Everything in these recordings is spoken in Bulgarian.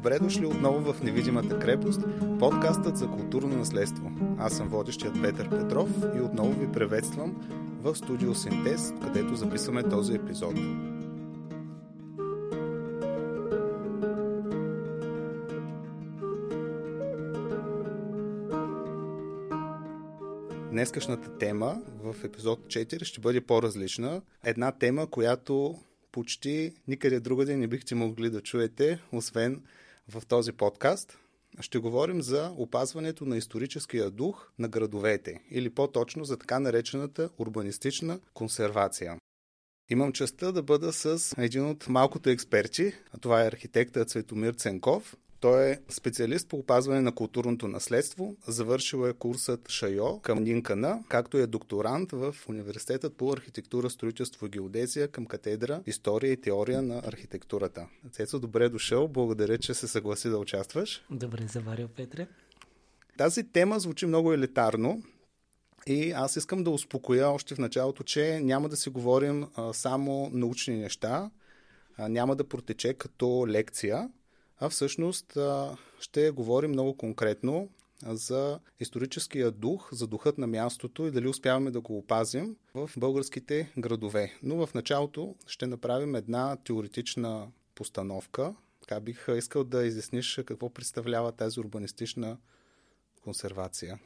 Добре дошли отново в Невидимата крепост, подкастът за културно наследство. Аз съм водещият Петър Петров и отново ви приветствам в студио Синтез, където записваме този епизод. Днескашната тема в епизод 4 ще бъде по-различна. Една тема, която почти никъде другаде не бихте могли да чуете, освен в този подкаст. Ще говорим за опазването на историческия дух на градовете, или по-точно за така наречената урбанистична консервация. Имам честа да бъда с един от малкото експерти, а това е архитектът Цветомир Ценков. Той е специалист по опазване на културното наследство, завършил е курсът Шайо към Нинкана, както е докторант в Университетът по архитектура, строителство и геодезия към катедра История и теория на архитектурата. Цецо, добре дошъл. Благодаря, че се съгласи да участваш. Добре заварил, Петре. Тази тема звучи много елитарно, и аз искам да успокоя още в началото, че няма да си говорим а, само научни неща, а, няма да протече като лекция, а всъщност ще говорим много конкретно за историческия дух, за духът на мястото и дали успяваме да го опазим в българските градове. Но в началото ще направим една теоретична постановка. Така бих искал да изясниш какво представлява тази урбанистична консервация.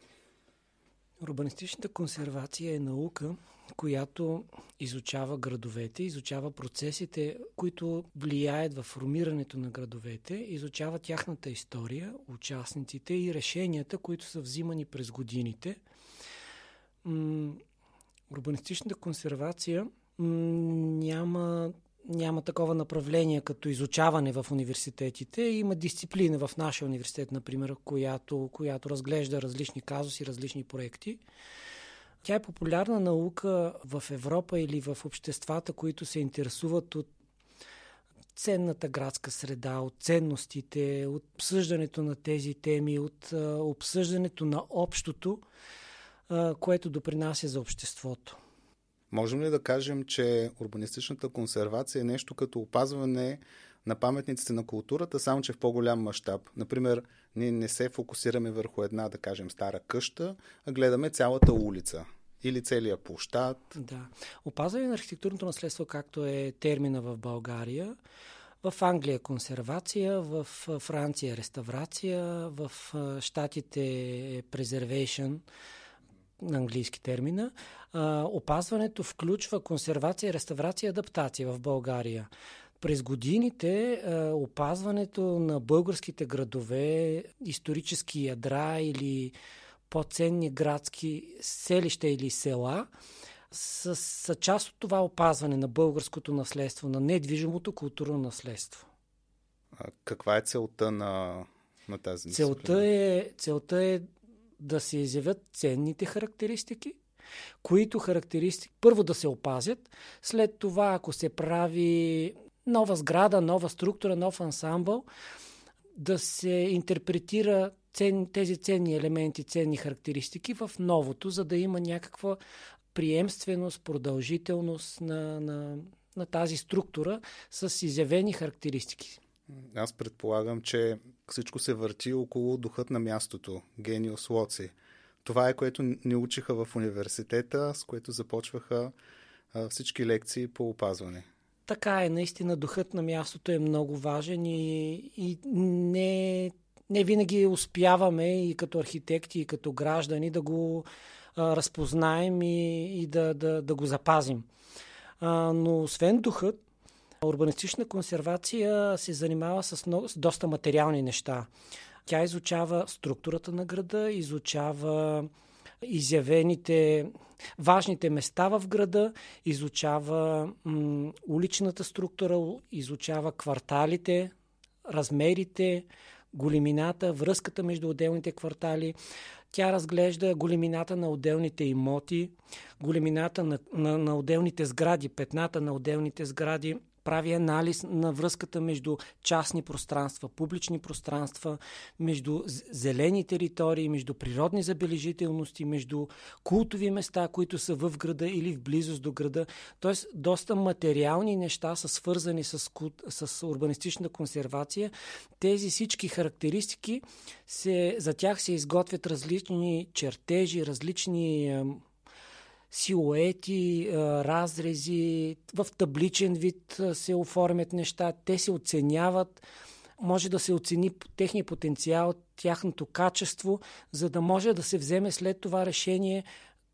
Урбанистичната консервация е наука, която изучава градовете, изучава процесите, които влияят в формирането на градовете, изучава тяхната история, участниците и решенията, които са взимани през годините. урбанистичната консервация няма няма такова направление като изучаване в университетите. Има дисциплина в нашия университет, например, която, която разглежда различни казуси, различни проекти. Тя е популярна наука в Европа или в обществата, които се интересуват от ценната градска среда, от ценностите, от обсъждането на тези теми, от обсъждането на общото, което допринася за обществото. Можем ли да кажем, че урбанистичната консервация е нещо като опазване на паметниците на културата, само че в по-голям мащаб? Например, ние не се фокусираме върху една, да кажем, стара къща, а гледаме цялата улица или целият площад. Да. Опазване на архитектурното наследство, както е термина в България, в Англия консервация, в Франция реставрация, в Штатите preservation, на английски термина. опазването включва консервация, реставрация и адаптация в България. През годините опазването на българските градове, исторически ядра или по-ценни градски селища или села са, са част от това опазване на българското наследство, на недвижимото културно наследство. А каква е целта на, на тази целта е, целта е да се изявят ценните характеристики, които характеристики първо да се опазят, след това ако се прави нова сграда, нова структура, нов ансамбъл, да се интерпретира цен, тези ценни елементи, ценни характеристики в новото, за да има някаква приемственост, продължителност на, на, на тази структура с изявени характеристики. Аз предполагам, че всичко се върти около духът на мястото, гениус лоци. Това е което ни учиха в университета, с което започваха всички лекции по опазване. Така е, наистина духът на мястото е много важен и, и не, не винаги успяваме и като архитекти, и като граждани да го а, разпознаем и, и да, да, да го запазим. А, но освен духът, урбанистична консервация се занимава с, много, с доста материални неща. Тя изучава структурата на града, изучава изявените важните места в града, изучава м, уличната структура, изучава кварталите, размерите, големината, връзката между отделните квартали. Тя разглежда големината на отделните имоти, големината на, на, на отделните сгради, петната на отделните сгради, прави анализ на връзката между частни пространства, публични пространства, между зелени територии, между природни забележителности, между култови места, които са в града или в близост до града. Тоест, доста материални неща са свързани с, с урбанистична консервация. Тези всички характеристики, се, за тях се изготвят различни чертежи, различни силуети, разрези, в табличен вид се оформят неща, те се оценяват, може да се оцени техния потенциал, тяхното качество, за да може да се вземе след това решение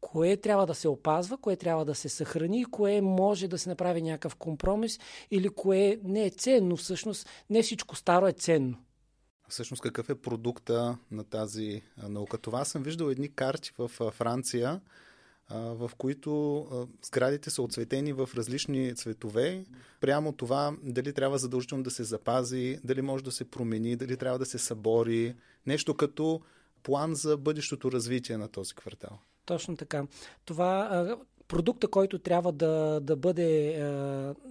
кое трябва да се опазва, кое трябва да се съхрани, кое може да се направи някакъв компромис или кое не е ценно. Всъщност не всичко старо е ценно. Всъщност какъв е продукта на тази наука? Това съм виждал едни карти в Франция, в които сградите са отцветени в различни цветове. Прямо това дали трябва задължително да се запази, дали може да се промени, дали трябва да се събори. Нещо като план за бъдещото развитие на този квартал. Точно така. Това продукта, който трябва да, да бъде е,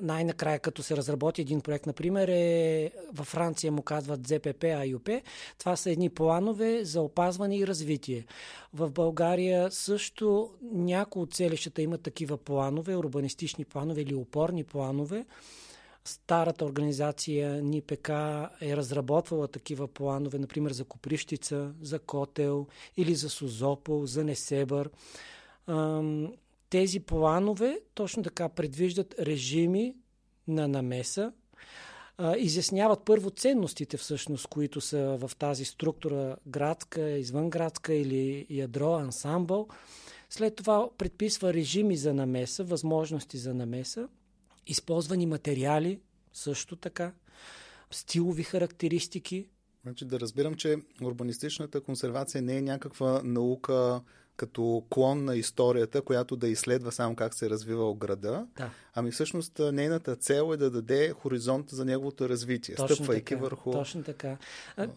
най-накрая, като се разработи един проект, например, е във Франция му казват ЗПП, АЮП. Това са едни планове за опазване и развитие. В България също някои от селищата имат такива планове, урбанистични планове или опорни планове. Старата организация НИПК е разработвала такива планове, например за Коприщица, за Котел или за Созопол, за Несебър тези планове точно така предвиждат режими на намеса, изясняват първо ценностите всъщност, които са в тази структура градска, извънградска или ядро, ансамбъл. След това предписва режими за намеса, възможности за намеса, използвани материали също така, стилови характеристики. Значи да разбирам, че урбанистичната консервация не е някаква наука, като клон на историята, която да изследва само как се е развивал града. Да. Ами всъщност нейната цел е да даде хоризонт за неговото развитие, точно стъпвайки така, върху. Точно така.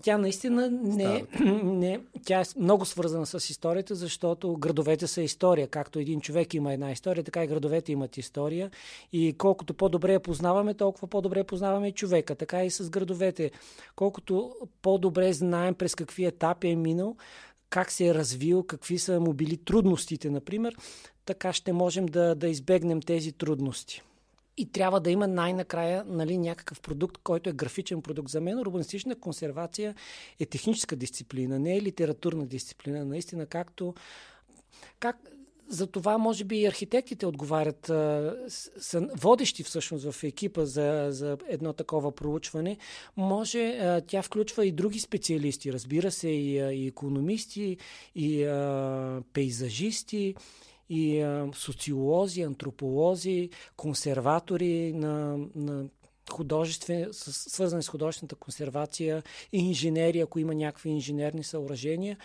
Тя наистина не, не. Тя е много свързана с историята, защото градовете са история. Както един човек има една история, така и градовете имат история. И колкото по-добре я познаваме, толкова по-добре познаваме и човека. Така и с градовете. Колкото по-добре знаем през какви етапи е минал, как се е развил, какви са му били трудностите, например, така ще можем да, да избегнем тези трудности. И трябва да има най-накрая нали, някакъв продукт, който е графичен продукт. За мен урбанистична консервация е техническа дисциплина, не е литературна дисциплина. Наистина, както как, за това, може би, и архитектите отговарят, са водещи всъщност в екипа за, за едно такова проучване. Може, тя включва и други специалисти, разбира се, и, и економисти, и а, пейзажисти, и а, социолози, антрополози, консерватори на, на художествен, свързани с художествената консервация инженерия, ако има някакви инженерни съоръжения.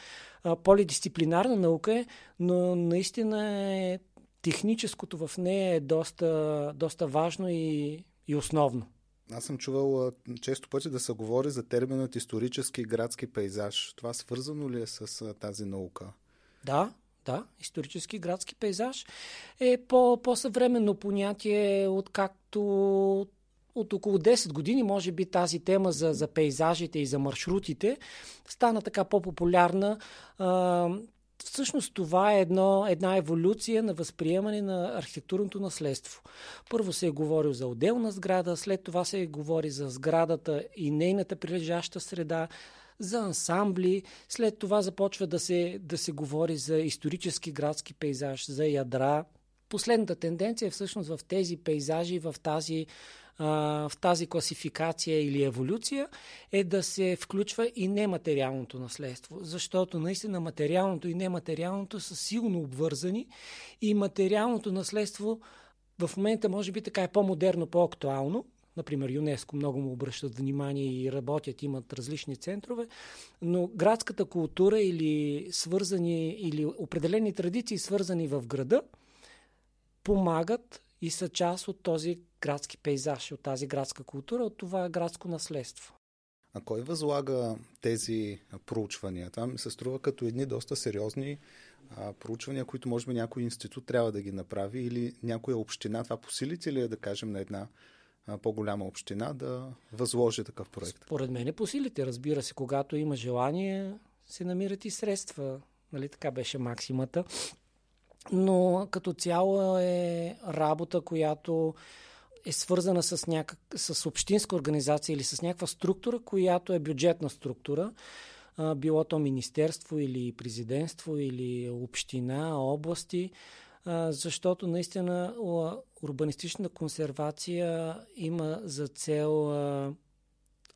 Полидисциплинарна наука е, но наистина е техническото в нея е доста, доста важно и, и основно. Аз съм чувал често пъти да се говори за терминът исторически градски пейзаж. Това свързано ли е с тази наука? Да, да, исторически градски пейзаж е по, по-съвременно понятие, откакто от около 10 години, може би тази тема за, за пейзажите и за маршрутите стана така по-популярна. А, всъщност това е едно, една еволюция на възприемане на архитектурното наследство. Първо се е говорил за отделна сграда, след това се е говори за сградата и нейната прилежаща среда, за ансамбли, след това започва да се, да се говори за исторически градски пейзаж, за ядра. Последната тенденция е всъщност в тези пейзажи, в тази в тази класификация или еволюция е да се включва и нематериалното наследство, защото наистина материалното и нематериалното са силно обвързани и материалното наследство в момента може би така е по-модерно, по-актуално, Например, ЮНЕСКО много му обръщат внимание и работят, имат различни центрове, но градската култура или свързани, или определени традиции, свързани в града, помагат и са част от този градски пейзаж, от тази градска култура, от това градско наследство. А кой възлага тези проучвания? Това ми се струва като едни доста сериозни а, проучвания, които може би някой институт трябва да ги направи или някоя община. Това по силите ли е, да кажем, на една по-голяма община да възложи такъв проект. Според мен е по силите, разбира се, когато има желание, се намират и средства. Нали, така беше максимата. Но като цяло е работа, която е свързана с, някак, с общинска организация или с някаква структура, която е бюджетна структура, било то министерство или президентство или община, области, защото наистина урбанистична консервация има за цел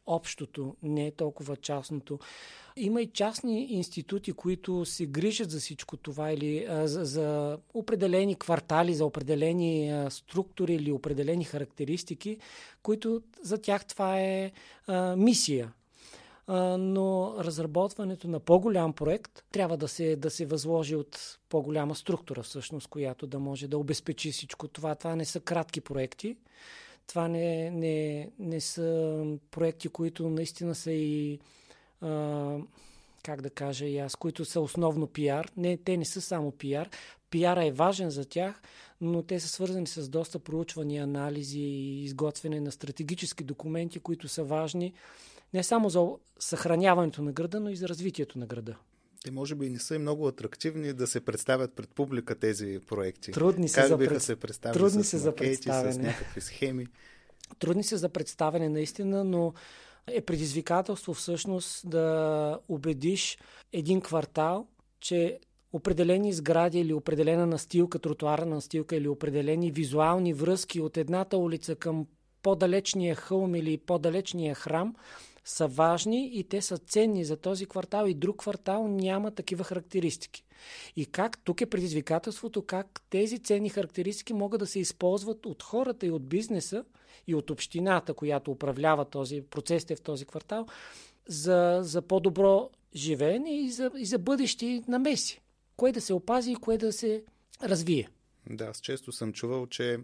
общото, не е толкова частното. Има и частни институти, които се грижат за всичко това или а, за, за определени квартали, за определени а, структури или определени характеристики, които за тях това е а, мисия. Но разработването на по-голям проект трябва да се, да се възложи от по-голяма структура, всъщност, която да може да обезпечи всичко това. Това не са кратки проекти. Това не, не, не са проекти, които наистина са и а, как да кажа и аз, които са основно пиар. Не, те не са само пиар. Пиара е важен за тях, но те са свързани с доста проучвания, анализи и изготвяне на стратегически документи, които са важни не само за съхраняването на града, но и за развитието на града. Те може би не са и много атрактивни да се представят пред публика тези проекти. Трудни са за, пред... се представят Трудни са за представяне. с някакви схеми. Трудни са за представяне наистина, но е предизвикателство всъщност да убедиш един квартал, че определени сгради или определена настилка, тротуарна настилка или определени визуални връзки от едната улица към по-далечния хълм или по-далечния храм са важни и те са ценни за този квартал и друг квартал няма такива характеристики. И как тук е предизвикателството, как тези ценни характеристики могат да се използват от хората и от бизнеса и от общината, която управлява този процесите в този квартал, за, за по-добро живеене и за, и за бъдещи намеси. Кое да се опази и кое да се развие. Да, аз често съм чувал, че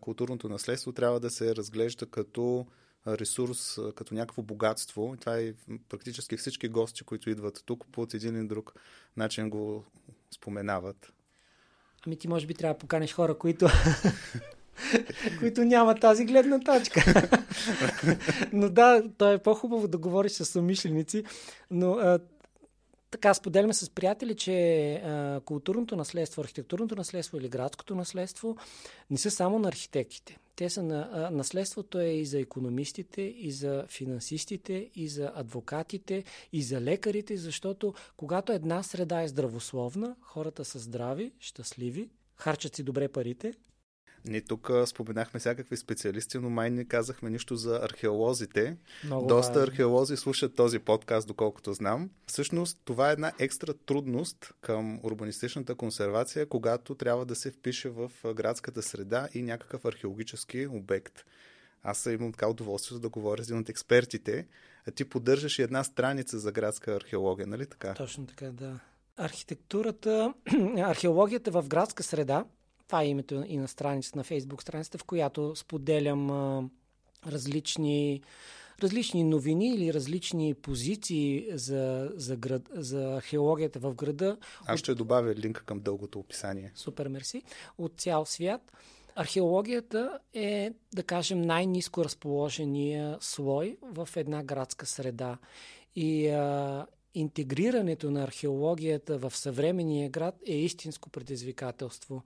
културното наследство трябва да се разглежда като ресурс, като някакво богатство. И това е практически всички гости, които идват тук, по един или друг начин го споменават. Ами ти може би трябва да поканеш хора, които които няма тази гледна точка. но да, то е по-хубаво да говориш с съмишленици, но а, така споделяме с приятели, че а, културното наследство, архитектурното наследство или градското наследство не са само на архитектите. Те са на, наследството е и за економистите, и за финансистите, и за адвокатите, и за лекарите, защото когато една среда е здравословна, хората са здрави, щастливи, харчат си добре парите, ние тук споменахме всякакви специалисти, но май не казахме нищо за археолозите. Много Доста важно. археолози слушат този подкаст, доколкото знам. Всъщност, това е една екстра трудност към урбанистичната консервация, когато трябва да се впише в градската среда и някакъв археологически обект. Аз имам така удоволствие да говоря с един от експертите. А ти поддържаш и една страница за градска археология, нали така? Точно така, да. Архитектурата, археологията в градска среда това е името и на страницата на Фейсбук страницата, в която споделям а, различни, различни новини или различни позиции за, за, град, за археологията в града. Аз ще добавя линк към дългото описание. Супер, мерси. От цял свят. Археологията е, да кажем, най-низко разположения слой в една градска среда. И а, интегрирането на археологията в съвременния град е истинско предизвикателство.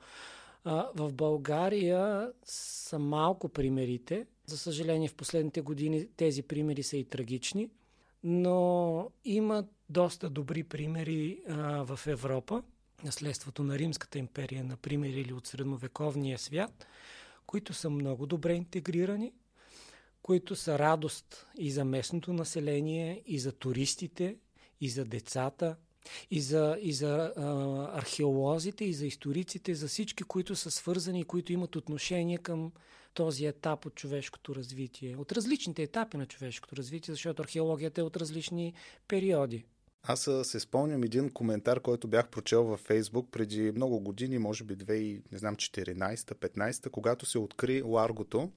В България са малко примерите. За съжаление, в последните години тези примери са и трагични, но има доста добри примери а, в Европа, наследството на Римската империя, например, или от средновековния свят, които са много добре интегрирани, които са радост и за местното население, и за туристите, и за децата, и за, и за а, археолозите, и за историците, за всички, които са свързани и които имат отношение към този етап от човешкото развитие. От различните етапи на човешкото развитие, защото археологията е от различни периоди. Аз се спомням един коментар, който бях прочел във Фейсбук преди много години, може би 2014-15, когато се откри Ларгото,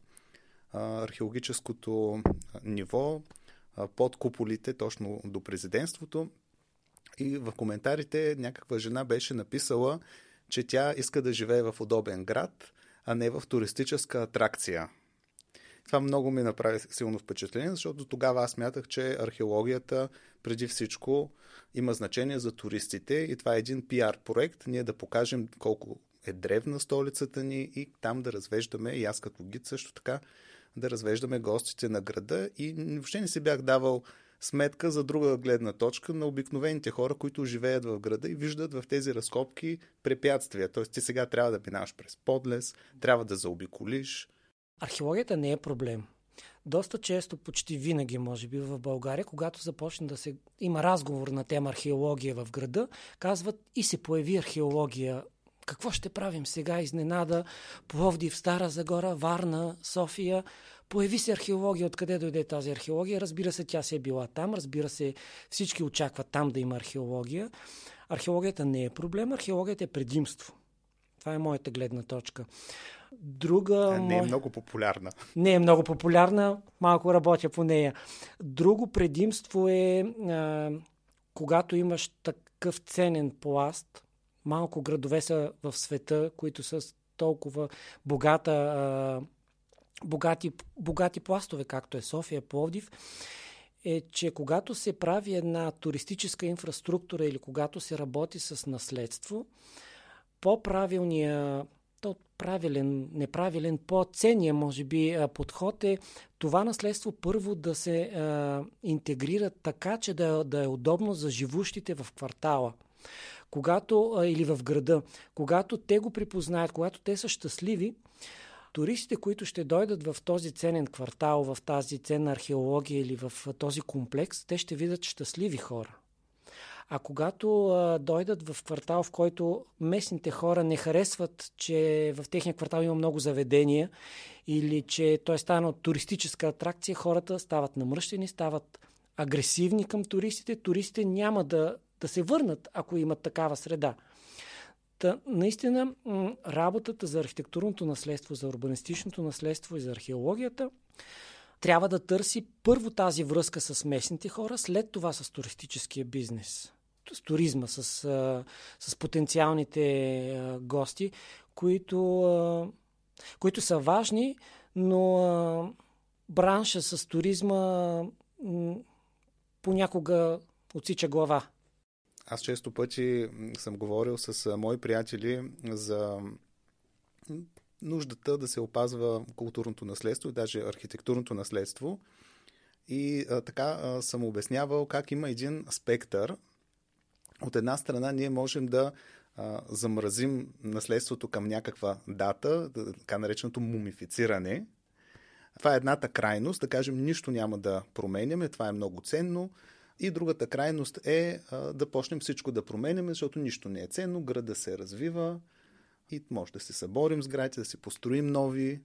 археологическото ниво под куполите, точно до президентството. И в коментарите някаква жена беше написала, че тя иска да живее в удобен град, а не в туристическа атракция. Това много ми направи силно впечатление, защото тогава аз мятах, че археологията преди всичко има значение за туристите и това е един пиар проект, ние да покажем колко е древна столицата ни и там да развеждаме, и аз като гид също така, да развеждаме гостите на града и въобще не си бях давал сметка за друга гледна точка на обикновените хора, които живеят в града и виждат в тези разкопки препятствия. Тоест ти сега трябва да минаваш през подлез, трябва да заобиколиш. Археологията не е проблем. Доста често, почти винаги, може би, в България, когато започне да се има разговор на тема археология в града, казват и се появи археология какво ще правим сега? Изненада, Пловдив, Стара Загора, Варна, София. Появи се археология. Откъде дойде тази археология? Разбира се, тя се е била там. Разбира се, всички очакват там да има археология. Археологията не е проблем, археологията е предимство. Това е моята гледна точка. Друга. Не е много популярна. Не е много популярна, малко работя по нея. Друго предимство е, а, когато имаш такъв ценен пласт, малко градове са в света, които са толкова богата, а, богати, богати пластове, както е София, Пловдив, е, че когато се прави една туристическа инфраструктура или когато се работи с наследство, по-правилния то правилен, неправилен, по-ценния, може би, подход е това наследство първо да се а, интегрира така, че да, да е удобно за живущите в квартала. Когато, или в града, когато те го припознаят, когато те са щастливи, туристите, които ще дойдат в този ценен квартал, в тази ценна археология или в този комплекс, те ще видят щастливи хора. А когато а, дойдат в квартал, в който местните хора не харесват, че в техния квартал има много заведения или че той е станал туристическа атракция, хората стават намръщени, стават агресивни към туристите. Туристите няма да да се върнат, ако имат такава среда. Та, наистина, работата за архитектурното наследство, за урбанистичното наследство и за археологията трябва да търси първо тази връзка с местните хора, след това с туристическия бизнес, с туризма, с, с потенциалните гости, които, които са важни, но бранша с туризма понякога отсича глава. Аз често пъти съм говорил с мои приятели за нуждата да се опазва културното наследство и даже архитектурното наследство. И а, така а, съм обяснявал как има един спектър. От една страна ние можем да а, замразим наследството към някаква дата, така нареченото мумифициране. Това е едната крайност, да кажем, нищо няма да променяме, това е много ценно, и другата крайност е а, да почнем всичко да променяме, защото нищо не е ценно, града се развива и може да се съборим с градите, да си построим нови.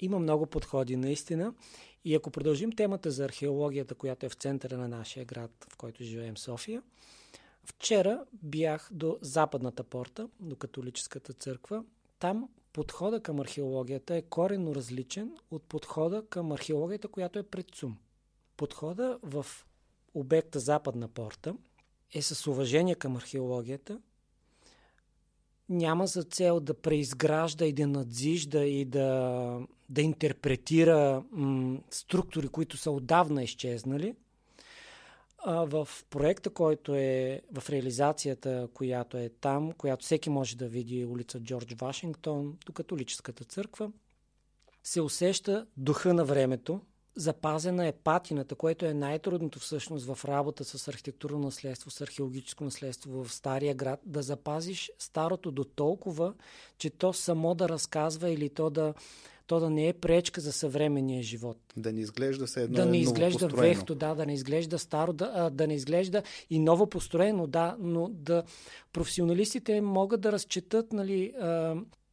Има много подходи, наистина. И ако продължим темата за археологията, която е в центъра на нашия град, в който живеем София, вчера бях до Западната порта, до католическата църква. Там подхода към археологията е коренно различен от подхода към археологията, която е пред ЦУМ. Подхода в обекта Западна порта е с уважение към археологията, няма за цел да преизгражда и да надзижда и да, да интерпретира м, структури, които са отдавна изчезнали. А в проекта, който е в реализацията, която е там, която всеки може да види улица Джордж Вашингтон до католическата църква, се усеща духа на времето, запазена е патината, което е най-трудното всъщност в работа с архитектурно наследство, с археологическо наследство в Стария град, да запазиш старото до толкова, че то само да разказва или то да, то да не е пречка за съвременния живот. Да не изглежда се едно Да не изглежда вехто, да, да не изглежда старо, да, да не изглежда и ново построено, да, но да професионалистите могат да разчетат нали,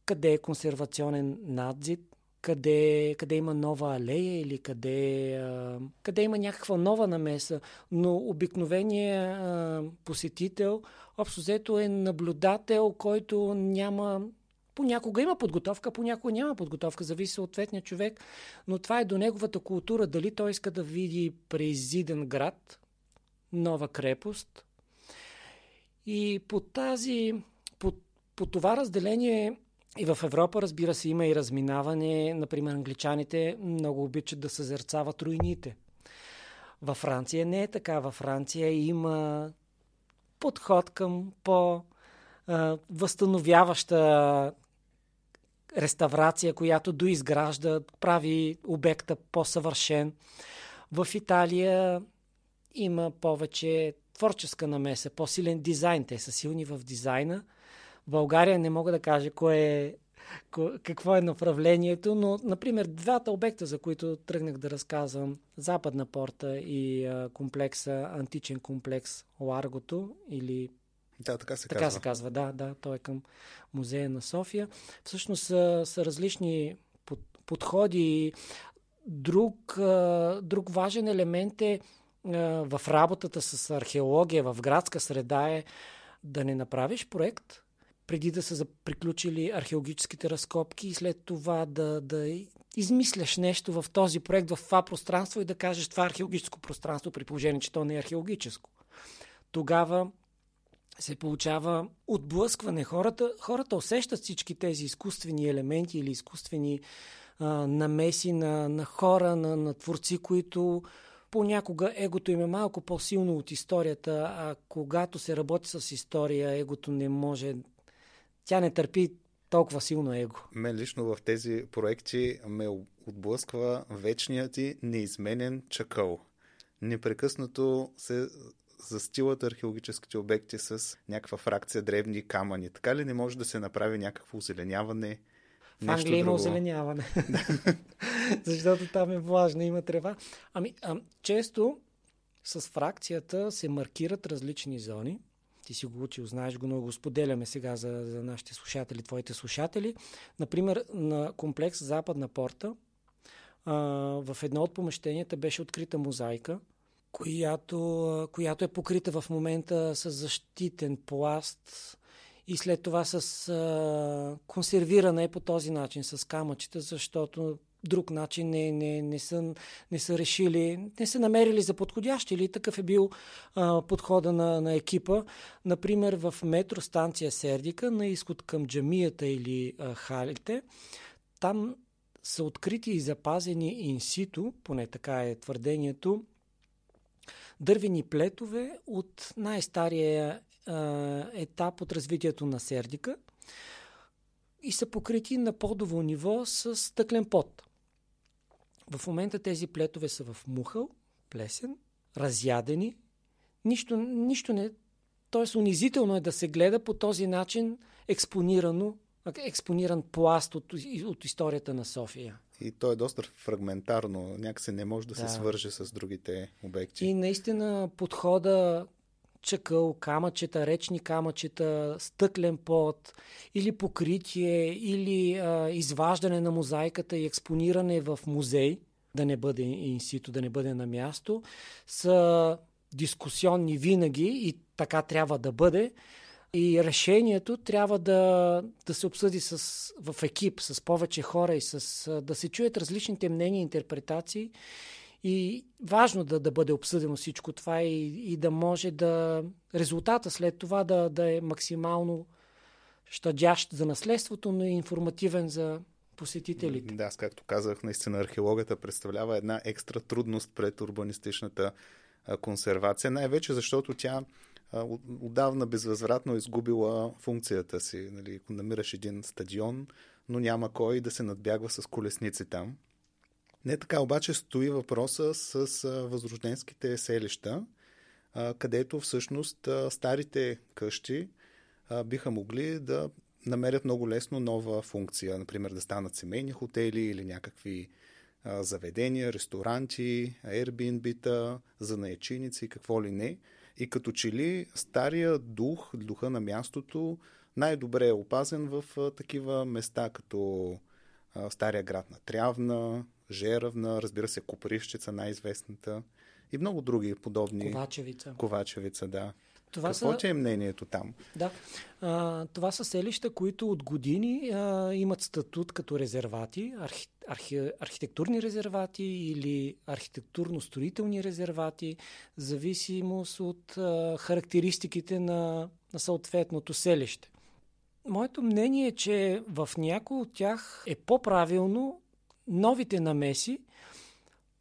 къде е консервационен надзид, къде, къде има нова алея или къде, а, къде има някаква нова намеса, но обикновеният посетител общо взето е наблюдател, който няма Понякога има подготовка, понякога няма подготовка, зависи съответния човек, но това е до неговата култура. Дали той иска да види президен град, нова крепост. И по тази, по, по това разделение И в Европа, разбира се, има и разминаване. Например, англичаните много обичат да съзерцават руините. Във Франция не е така. Във Франция има подход към по възстановяваща реставрация, която доизгражда, прави обекта по-съвършен. В Италия има повече творческа намеса, по-силен дизайн. Те са силни в дизайна. България не мога да кажа кое е, какво е направлението, но, например, двата обекта, за които тръгнах да разказвам, Западна порта и а, комплекса, античен комплекс Ларгото или да, така се така казва. се казва, да, да. Той е към музея на София. Всъщност са, са различни под, подходи. Друг, друг важен елемент е в работата с археология, в градска среда е да не направиш проект преди да са приключили археологическите разкопки и след това да, да измисляш нещо в този проект, в това пространство и да кажеш това е археологическо пространство, при положение, че то не е археологическо. Тогава се получава отблъскване. Хората, хората усещат всички тези изкуствени елементи или изкуствени а, намеси на, на хора, на, на творци, които понякога егото им е малко по-силно от историята, а когато се работи с история, егото не може. Тя не търпи толкова силно его. Мен лично в тези проекти ме отблъсква вечният и неизменен чакъл. Непрекъснато се застилат археологическите обекти с някаква фракция древни камъни. Така ли не може да се направи някакво озеленяване? В Англия има озеленяване. Защото там е влажна, има трева. Ами, а, често с фракцията се маркират различни зони. Ти си го учил, знаеш го, но го споделяме сега за, за нашите слушатели, твоите слушатели. Например, на комплекс Западна порта а, в едно от помещенията беше открита мозайка, която, която е покрита в момента с защитен пласт и след това с а, консервирана е по този начин, с камъчета, защото друг начин не, не, не, са, не са решили, не са намерили за подходящ или такъв е бил а, подхода на, на екипа. Например, в метростанция Сердика, на изход към джамията или а, халите, там са открити и запазени инсито, поне така е твърдението, дървени плетове от най-стария етап от развитието на Сердика и са покрити на подово ниво с стъклен пот. В момента тези плетове са в мухъл, плесен, разядени. Нищо, нищо не... Тоест, унизително е да се гледа по този начин експонирано, експониран пласт от, от историята на София. И то е доста фрагментарно, някакси не може да, да се свърже с другите обекти. И наистина подхода чакъл, камъчета, речни камъчета, стъклен пот или покритие, или а, изваждане на мозайката и експониране в музей, да не бъде инсито, да не бъде на място, са дискусионни винаги и така трябва да бъде. И решението трябва да, да се обсъди с, в екип, с повече хора и с, да се чуят различните мнения и интерпретации. И важно да, да бъде обсъдено всичко това и, и да може да резултата след това да, да е максимално щадящ за наследството, но и информативен за посетителите. Да, аз както казах, наистина археологията представлява една екстра трудност пред урбанистичната консервация, най-вече защото тя отдавна безвъзвратно е изгубила функцията си. Нали, намираш един стадион, но няма кой да се надбягва с колесници там. Не така обаче стои въпроса с възрожденските селища, където всъщност старите къщи биха могли да намерят много лесно нова функция, например да станат семейни хотели или някакви заведения, ресторанти, Airbnb-та, занаячиници, какво ли не – и като че ли стария дух, духа на мястото, най-добре е опазен в такива места, като Стария град на Трявна, Жеравна, разбира се, Копривщица, най-известната и много други подобни. Ковачевица. Ковачевица, да. Това Какво са... че е мнението там? Да. А, това са селища, които от години а, имат статут като резервати, архи, архи, архитектурни резервати или архитектурно-строителни резервати, зависимост от а, характеристиките на, на съответното селище. Моето мнение е, че в някои от тях е по-правилно новите намеси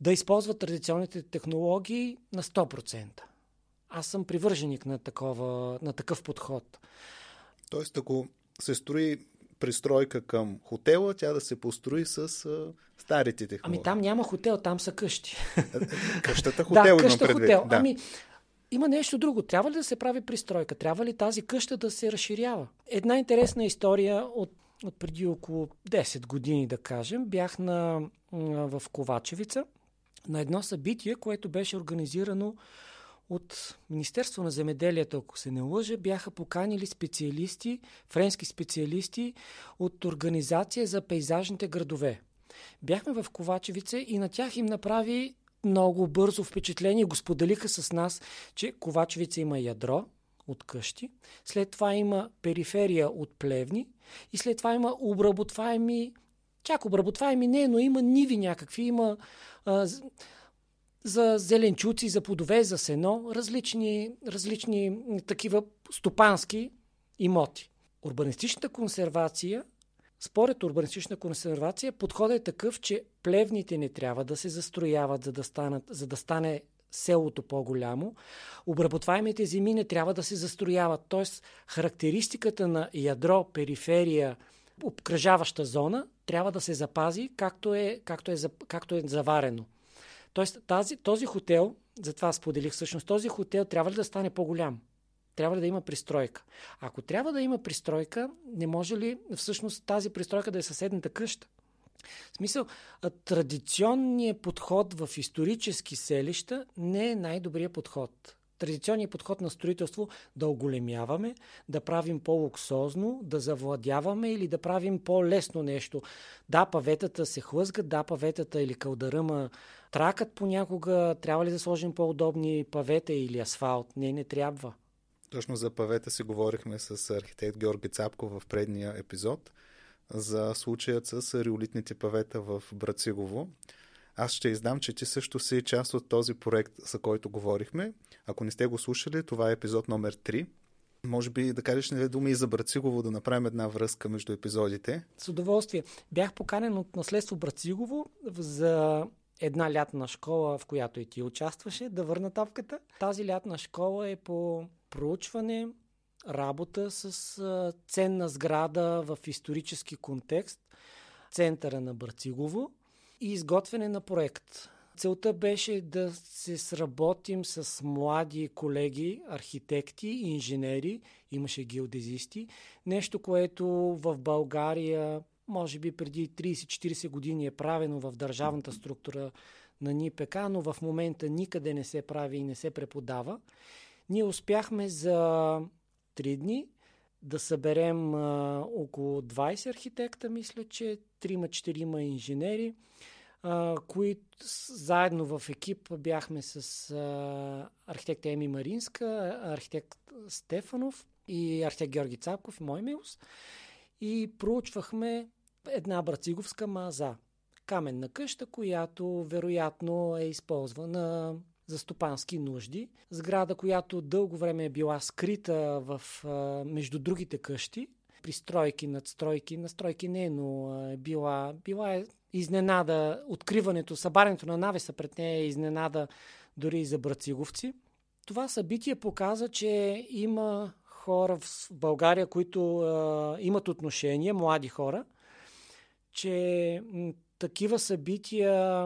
да използват традиционните технологии на 100%. Аз съм привърженик на, такова, на такъв подход. Тоест, ако се строи пристройка към хотела, тя да се построи с а, старите технологии. Ами там няма хотел, там са къщи. Къщата хотел да, къща предвид. хотел. Да. Ами, има нещо друго. Трябва ли да се прави пристройка? Трябва ли тази къща да се разширява? Една интересна история от, от преди около 10 години, да кажем. Бях на, в Ковачевица на едно събитие, което беше организирано от Министерство на земеделието, ако се не лъжа, бяха поканили специалисти, френски специалисти от Организация за пейзажните градове. Бяхме в Ковачевица и на тях им направи много бързо впечатление. Го споделиха с нас, че Ковачевица има ядро от къщи, след това има периферия от плевни и след това има обработваеми, чак обработваеми не, но има ниви някакви, има а, за зеленчуци, за плодове, за сено, различни, различни такива стопански имоти. Урбанистичната консервация, според урбанистична консервация, подходът е такъв, че плевните не трябва да се застрояват, за да, станат, за да стане селото по-голямо. Обработваемите земи не трябва да се застрояват. Тоест, характеристиката на ядро, периферия, обкръжаваща зона трябва да се запази както е, както е, както е заварено. Тоест, тази, този хотел, затова споделих всъщност, този хотел трябва ли да стане по-голям? Трябва ли да има пристройка? Ако трябва да има пристройка, не може ли всъщност тази пристройка да е съседната къща? В смисъл, традиционният подход в исторически селища не е най-добрият подход. Традиционният подход на строителство да оголемяваме, да правим по-луксозно, да завладяваме или да правим по-лесно нещо. Да, паветата се хлъзгат, да, паветата или кълдаръма тракат понякога. Трябва ли да сложим по-удобни павета или асфалт? Не, не трябва. Точно за павета си говорихме с архитект Георги Цапко в предния епизод за случаят с риолитните павета в Брацигово. Аз ще издам, че ти също си част от този проект, за който говорихме. Ако не сте го слушали, това е епизод номер 3. Може би да кажеш две думи и за Брацигово, да направим една връзка между епизодите. С удоволствие. Бях поканен от наследство Брацигово за една лятна школа, в която и ти участваше, да върна топката. Тази лятна школа е по проучване, работа с ценна сграда в исторически контекст, центъра на Брацигово и изготвяне на проект. Целта беше да се сработим с млади колеги, архитекти, инженери, имаше геодезисти. Нещо, което в България, може би преди 30-40 години е правено в държавната структура на НИПК, но в момента никъде не се прави и не се преподава. Ние успяхме за 3 дни да съберем а, около 20 архитекта, мисля, че 3-4 инженери, които заедно в екип бяхме с а, архитект Еми Маринска, архитект Стефанов и архитект Георги Цапков и мой милост. И проучвахме една брациговска маза. Каменна къща, която вероятно е използвана за стопански нужди. Сграда, която дълго време е била скрита в, между другите къщи. Пристройки, надстройки. Настройки не, но е била, била е изненада. Откриването, събарянето на навеса пред нея е изненада дори и за брациговци. Това събитие показа, че има хора в България, които а, имат отношение, млади хора, че такива събития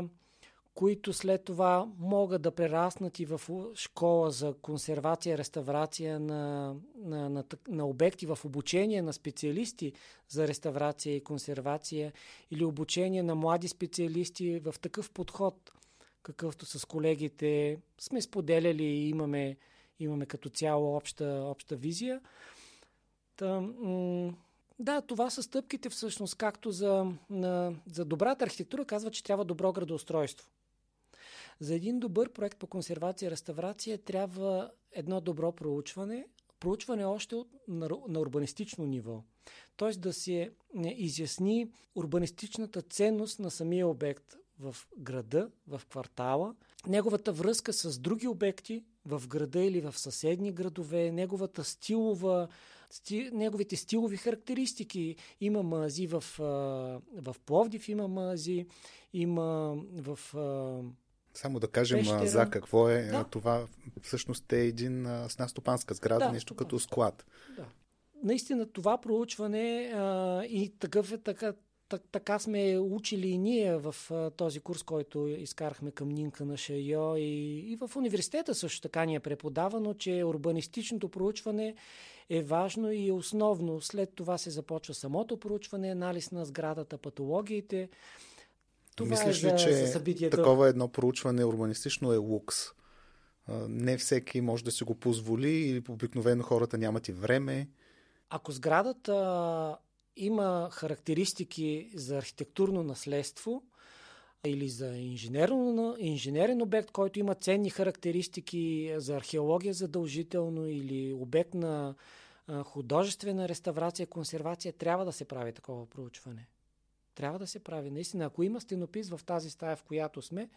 които след това могат да прераснат и в школа за консервация, реставрация на, на, на, на обекти, в обучение на специалисти за реставрация и консервация или обучение на млади специалисти в такъв подход, какъвто с колегите сме споделяли и имаме, имаме като цяло обща, обща визия. Та, да, това са стъпките всъщност, както за, на, за добрата архитектура казва, че трябва добро градоустройство. За един добър проект по консервация и реставрация трябва едно добро проучване, проучване още от, на, на урбанистично ниво. Т.е. да се изясни урбанистичната ценност на самия обект в града, в квартала, неговата връзка с други обекти в града или в съседни градове, неговата стилова сти, неговите стилови характеристики. Има мази в, в Пловдив, има мази, има в само да кажем Пещера. за какво е да. това. Всъщност е един с нас стопанска сграда, да, нещо като склад. Да. Наистина това проучване а, и такъв е така, така сме учили и ние в а, този курс, който изкарахме към Нинка на Шайо и, и в университета също така ни е преподавано, че урбанистичното проучване е важно и основно. След това се започва самото проучване, анализ на сградата, патологиите. Това Мислиш е ли, че събитието. такова едно проучване урбанистично е лукс? Не всеки може да си го позволи или обикновено хората нямат и време. Ако сградата има характеристики за архитектурно наследство или за инженерен обект, който има ценни характеристики за археология задължително или обект на художествена реставрация, консервация, трябва да се прави такова проучване. Трябва да се прави. Наистина, ако има стенопис в тази стая, в която сме,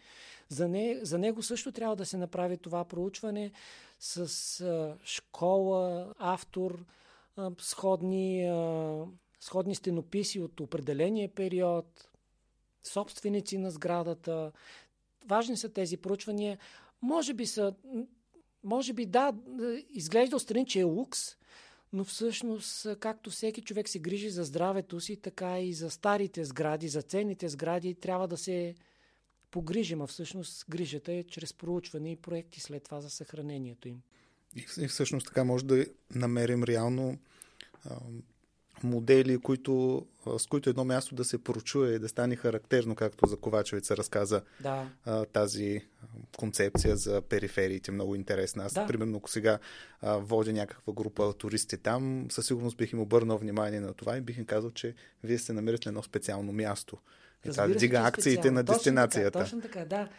за, не, за него също трябва да се направи това проучване с а, школа, автор, а, сходни, а, сходни стенописи от определения период, собственици на сградата. Важни са тези проучвания. Може би са, може би да, изглежда отстрани, че е лукс, но всъщност, както всеки човек се грижи за здравето си, така и за старите сгради, за ценните сгради, трябва да се погрижим, а всъщност грижата е чрез проучване и проекти след това за съхранението им. И всъщност така може да намерим реално модели, които, с които едно място да се прочуе и да стане характерно, както за Ковачевица разказа да. тази концепция за перифериите. Много интересна. Аз, да. примерно, ако сега водя някаква група туристи там, със сигурност бих им обърнал внимание на това и бих им казал, че вие се намирате на едно специално място. И това вдига акциите специално. на дестинацията. Точно така, точно така да.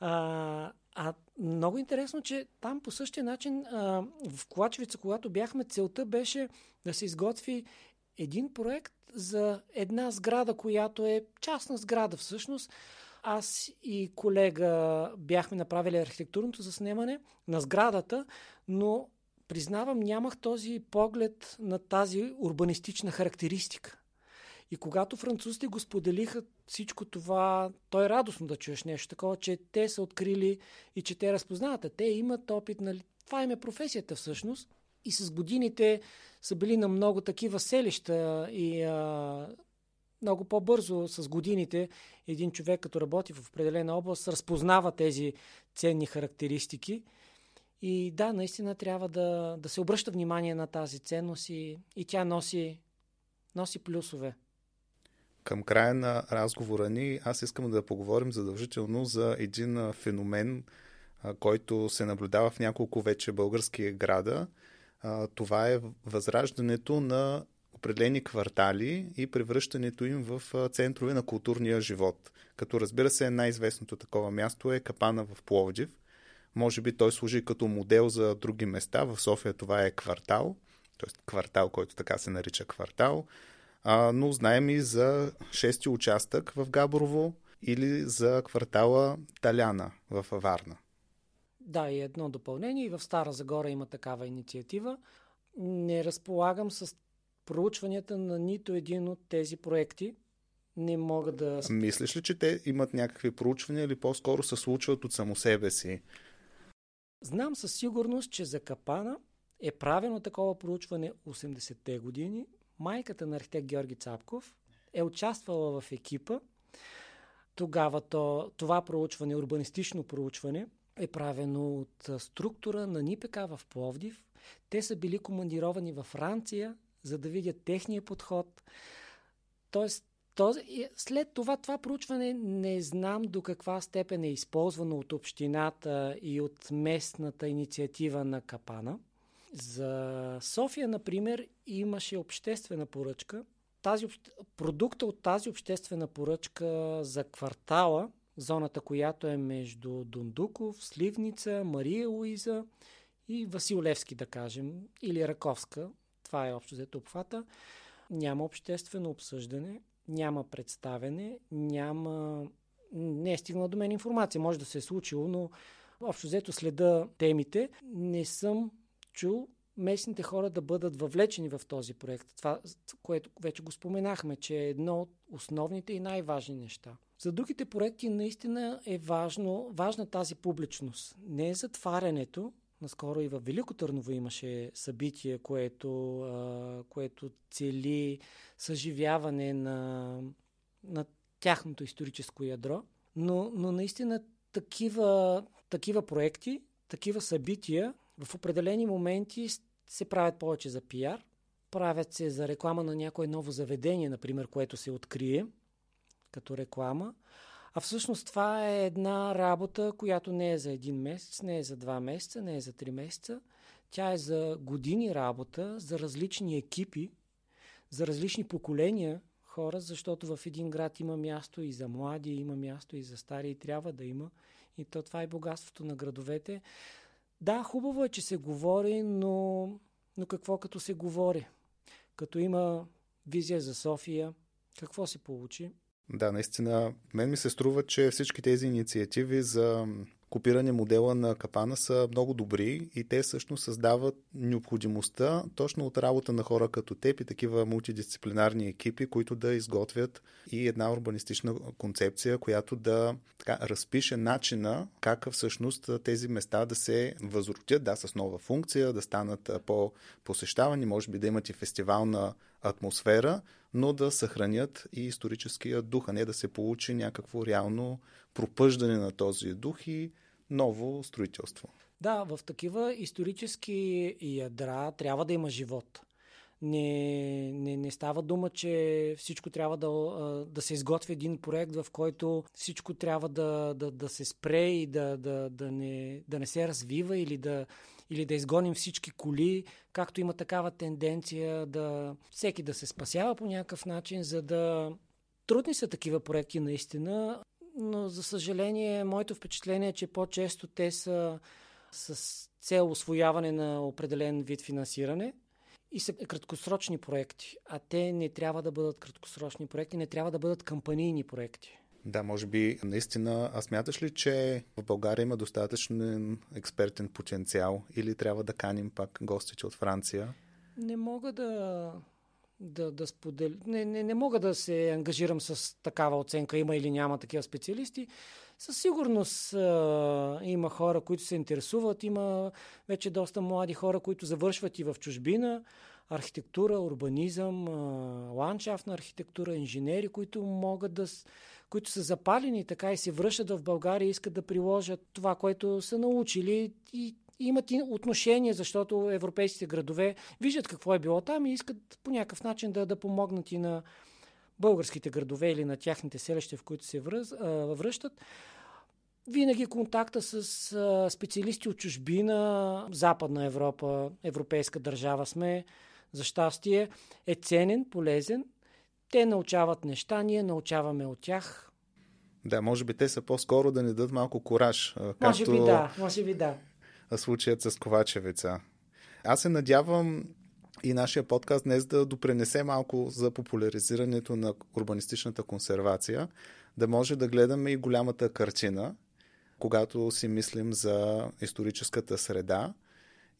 А, а много интересно, че там по същия начин а, в Ковачевица, когато бяхме, целта беше да се изготви един проект за една сграда, която е частна сграда всъщност. Аз и колега бяхме направили архитектурното заснемане на сградата, но признавам, нямах този поглед на тази урбанистична характеристика. И когато французите го споделиха всичко това, той е радостно да чуеш нещо такова, че те са открили и че те разпознават. Те имат опит, нали? това им е професията всъщност и с годините са били на много такива селища и а, много по-бързо с годините един човек, като работи в определена област, разпознава тези ценни характеристики. И да, наистина трябва да, да се обръща внимание на тази ценност и, и тя носи, носи плюсове. Към края на разговора ни аз искам да поговорим задължително за един феномен, който се наблюдава в няколко вече български града – това е възраждането на определени квартали и превръщането им в центрове на културния живот. Като разбира се, най-известното такова място е Капана в Пловдив. Може би той служи като модел за други места. В София това е квартал, т.е. квартал, който така се нарича квартал. А, но знаем и за шести участък в Габрово или за квартала Таляна в Варна. Да, и едно допълнение. И в Стара Загора има такава инициатива. Не разполагам с проучванията на нито един от тези проекти. Не мога да... Мислиш ли, че те имат някакви проучвания или по-скоро се случват от само себе си? Знам със сигурност, че за Капана е правено такова проучване 80-те години. Майката на архитект Георги Цапков е участвала в екипа. Тогава то, това проучване, урбанистично проучване, е правено от структура на НИПК в Пловдив. Те са били командировани във Франция, за да видят техния подход. Тоест, този, след това това проучване не знам до каква степен е използвано от общината и от местната инициатива на Капана. За София, например, имаше обществена поръчка. Тази, продукта от тази обществена поръчка за квартала зоната, която е между Дундуков, Сливница, Мария Луиза и Василевски, да кажем, или Раковска. Това е общо взето обхвата. Няма обществено обсъждане, няма представене, няма... Не е стигнала до мен информация. Може да се е случило, но общо взето следа темите. Не съм чул местните хора да бъдат въвлечени в този проект. Това, което вече го споменахме, че е едно от основните и най-важни неща. За другите проекти наистина е важно, важна тази публичност. Не е затварянето. Наскоро и в Велико Търново имаше събитие, което, което цели съживяване на, на тяхното историческо ядро. Но, но наистина такива, такива проекти, такива събития в определени моменти се правят повече за пиар, правят се за реклама на някое ново заведение, например, което се открие като реклама. А всъщност това е една работа, която не е за един месец, не е за два месеца, не е за три месеца. Тя е за години работа, за различни екипи, за различни поколения хора, защото в един град има място и за млади, има място и за стари и трябва да има. И то това е богатството на градовете. Да, хубаво е, че се говори, но, но какво като се говори? Като има визия за София, какво се получи? Да, наистина, мен ми се струва, че всички тези инициативи за копиране модела на капана са много добри и те всъщност създават необходимостта точно от работа на хора като теб и такива мултидисциплинарни екипи, които да изготвят и една урбанистична концепция, която да така, разпише начина как всъщност тези места да се възродят, да, с нова функция, да станат по-посещавани, може би да имат и фестивална атмосфера, но да съхранят и историческия дух, а не да се получи някакво реално пропъждане на този дух и ново строителство. Да, в такива исторически ядра трябва да има живот. Не, не, не става дума, че всичко трябва да, да се изготви един проект, в който всичко трябва да, да, да се спре и да, да, да, не, да не се развива или да, или да изгоним всички коли, както има такава тенденция да всеки да се спасява по някакъв начин, за да трудни са такива проекти наистина, но за съжаление моето впечатление е, че по-често те са с цел освояване на определен вид финансиране и са краткосрочни проекти, а те не трябва да бъдат краткосрочни проекти, не трябва да бъдат кампанийни проекти. Да, може би наистина. А смяташ ли, че в България има достатъчно експертен потенциал или трябва да каним пак гостите от Франция? Не мога да, да, да споделя. Не, не, не мога да се ангажирам с такава оценка, има или няма такива специалисти. Със сигурност а, има хора, които се интересуват, има вече доста млади хора, които завършват и в чужбина архитектура, урбанизъм, ландшафтна архитектура, инженери, които могат да които са запалени така и се връщат в България и искат да приложат това, което са научили и имат и отношение, защото европейските градове виждат какво е било там и искат по някакъв начин да, да помогнат и на българските градове или на тяхните селища, в които се връз, а, връщат. Винаги контакта с а, специалисти от чужбина, Западна Европа, европейска държава сме, за щастие, е ценен, полезен те научават неща, ние научаваме от тях. Да, може би те са по-скоро да ни дадат малко кораж. Може би да, може би да. Случаят с Ковачевица. Аз се надявам и нашия подкаст днес да допренесе малко за популяризирането на урбанистичната консервация, да може да гледаме и голямата картина, когато си мислим за историческата среда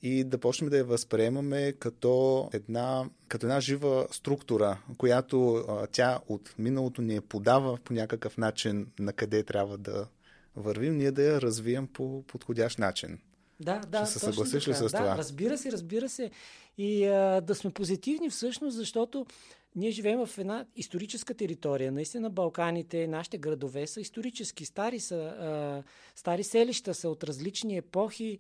и да почнем да я възприемаме като една, като една жива структура, която а, тя от миналото ни е подава по някакъв начин на къде трябва да вървим, ние да я развием по подходящ начин. Да, да. Ще се съгласиш ли с да, това? Разбира се, разбира се. И а, да сме позитивни всъщност, защото ние живеем в една историческа територия. Наистина Балканите, нашите градове са исторически. Стари са, а, стари селища са от различни епохи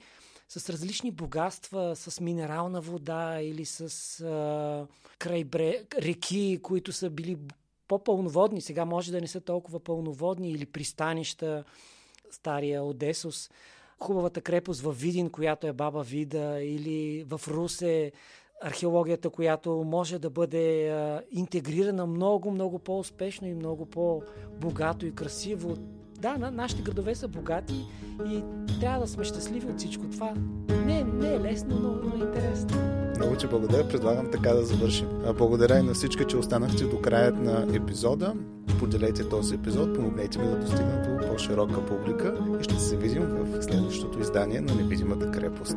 с различни богатства, с минерална вода или с а, крайбре, реки, които са били по-пълноводни. Сега може да не са толкова пълноводни или пристанища, стария Одесос, хубавата крепост в Видин, която е Баба Вида, или в Русе, археологията, която може да бъде а, интегрирана много, много по-успешно и много по-богато и красиво да, на, нашите градове са богати и трябва да сме щастливи от всичко това. Не, не е лесно, но, но е интересно. Много ти благодаря. Предлагам така да завършим. Благодаря и на всички, че останахте до края на епизода. Поделете този епизод, помогнете ми да достигна до по-широка публика и ще се видим в следващото издание на Невидимата крепост.